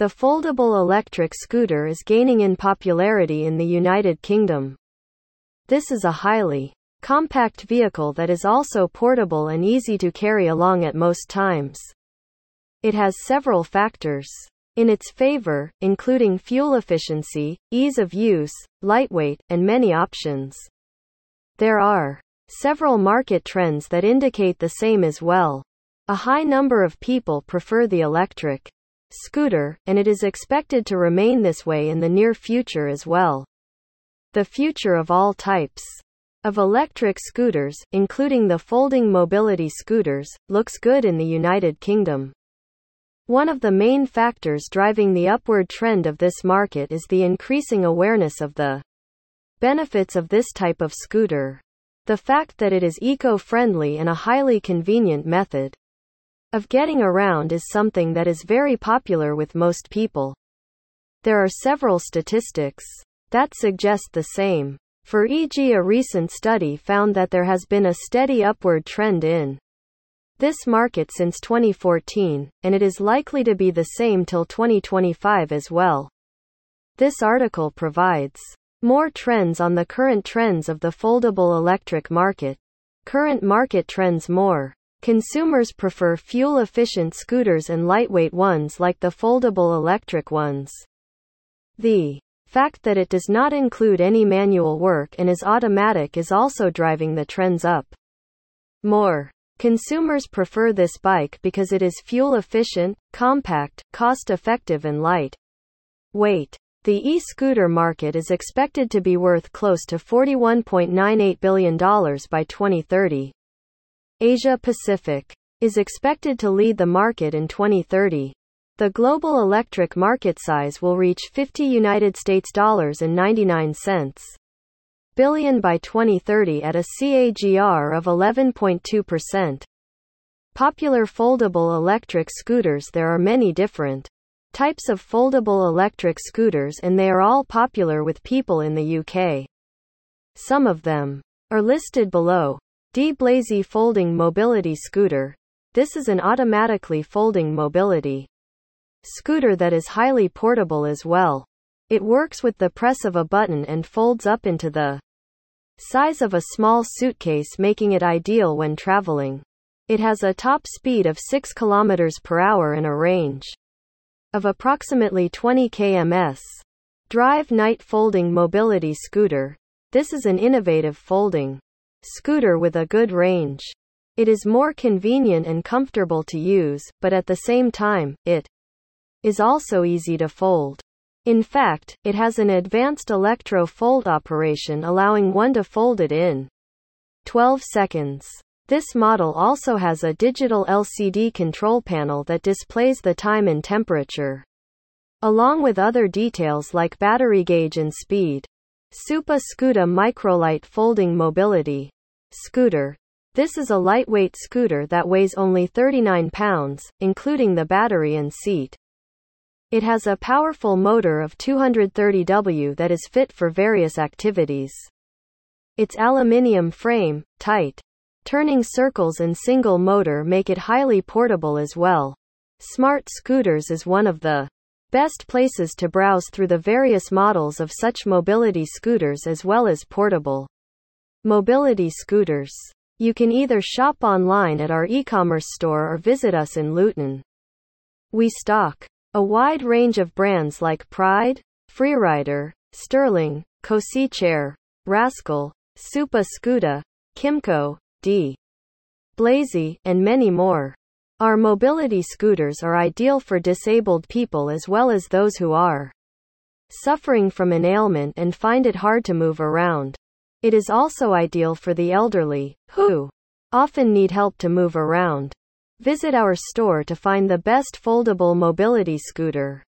The foldable electric scooter is gaining in popularity in the United Kingdom. This is a highly compact vehicle that is also portable and easy to carry along at most times. It has several factors in its favor, including fuel efficiency, ease of use, lightweight, and many options. There are several market trends that indicate the same as well. A high number of people prefer the electric scooter, and it is expected to remain this way in the near future as well. The future of all types of electric scooters, including the folding mobility scooters, looks good in the United Kingdom. One of the main factors driving the upward trend of this market is the increasing awareness of the benefits of this type of scooter. The fact that it is eco-friendly and a highly convenient method of getting around is something that is very popular with most people. There are several statistics that suggest the same. For e.g., a recent study found that there has been a steady upward trend in this market since 2014, and it is likely to be the same till 2025 as well. This article provides more trends on the current trends of the foldable electric market. Current market trends more Consumers prefer fuel-efficient scooters and lightweight ones like the foldable electric ones. The fact that it does not include any manual work and is automatic is also driving the trends up. More consumers prefer this bike because it is fuel efficient, compact, cost effective, and light weight. The e scooter market is expected to be worth close to $41.98 billion by 2030. Asia Pacific is expected to lead the market in 2030. The global electric market size will reach 50 United States dollars and 99 cents billion by 2030 at a CAGR of 11.2%. Popular foldable electric scooters There are many different types of foldable electric scooters and they are all popular with people in the UK. Some of them are listed below. Di Blasi Folding Mobility Scooter. This is an automatically folding mobility scooter that is highly portable as well. It works with the press of a button and folds up into the size of a small suitcase making it ideal when traveling. It has a top speed of 6 km per hour and a range of approximately 20 kms. Drive Night Folding Mobility Scooter. This is an innovative folding scooter with a good range. It is more convenient and comfortable to use, but at the same time, it is also easy to fold. In fact, it has an advanced electro fold operation allowing one to fold it in 12 seconds. This model also has a digital LCD control panel that displays the time and temperature, along with other details like battery gauge and speed. Supa Scooter Microlight Folding Mobility Scooter. This is a lightweight scooter that weighs only 39 pounds, including the battery and seat. It has a powerful motor of 230W that is fit for various activities. Its aluminium frame, tight turning circles and single motor make it highly portable as well. Smart Scooters is one of the Best places to browse through the various models of such mobility scooters as well as portable mobility scooters. You can either shop online at our e-commerce store or visit us in Luton. We stock a wide range of brands like Pride, Freerider, Sterling, Cosi Chair, Rascal, Supa Scooter, Kymco, Di Blasi, and many more. Our mobility scooters are ideal for disabled people as well as those who are suffering from an ailment and find it hard to move around. It is also ideal for the elderly, who often need help to move around. Visit our store to find the best foldable mobility scooter.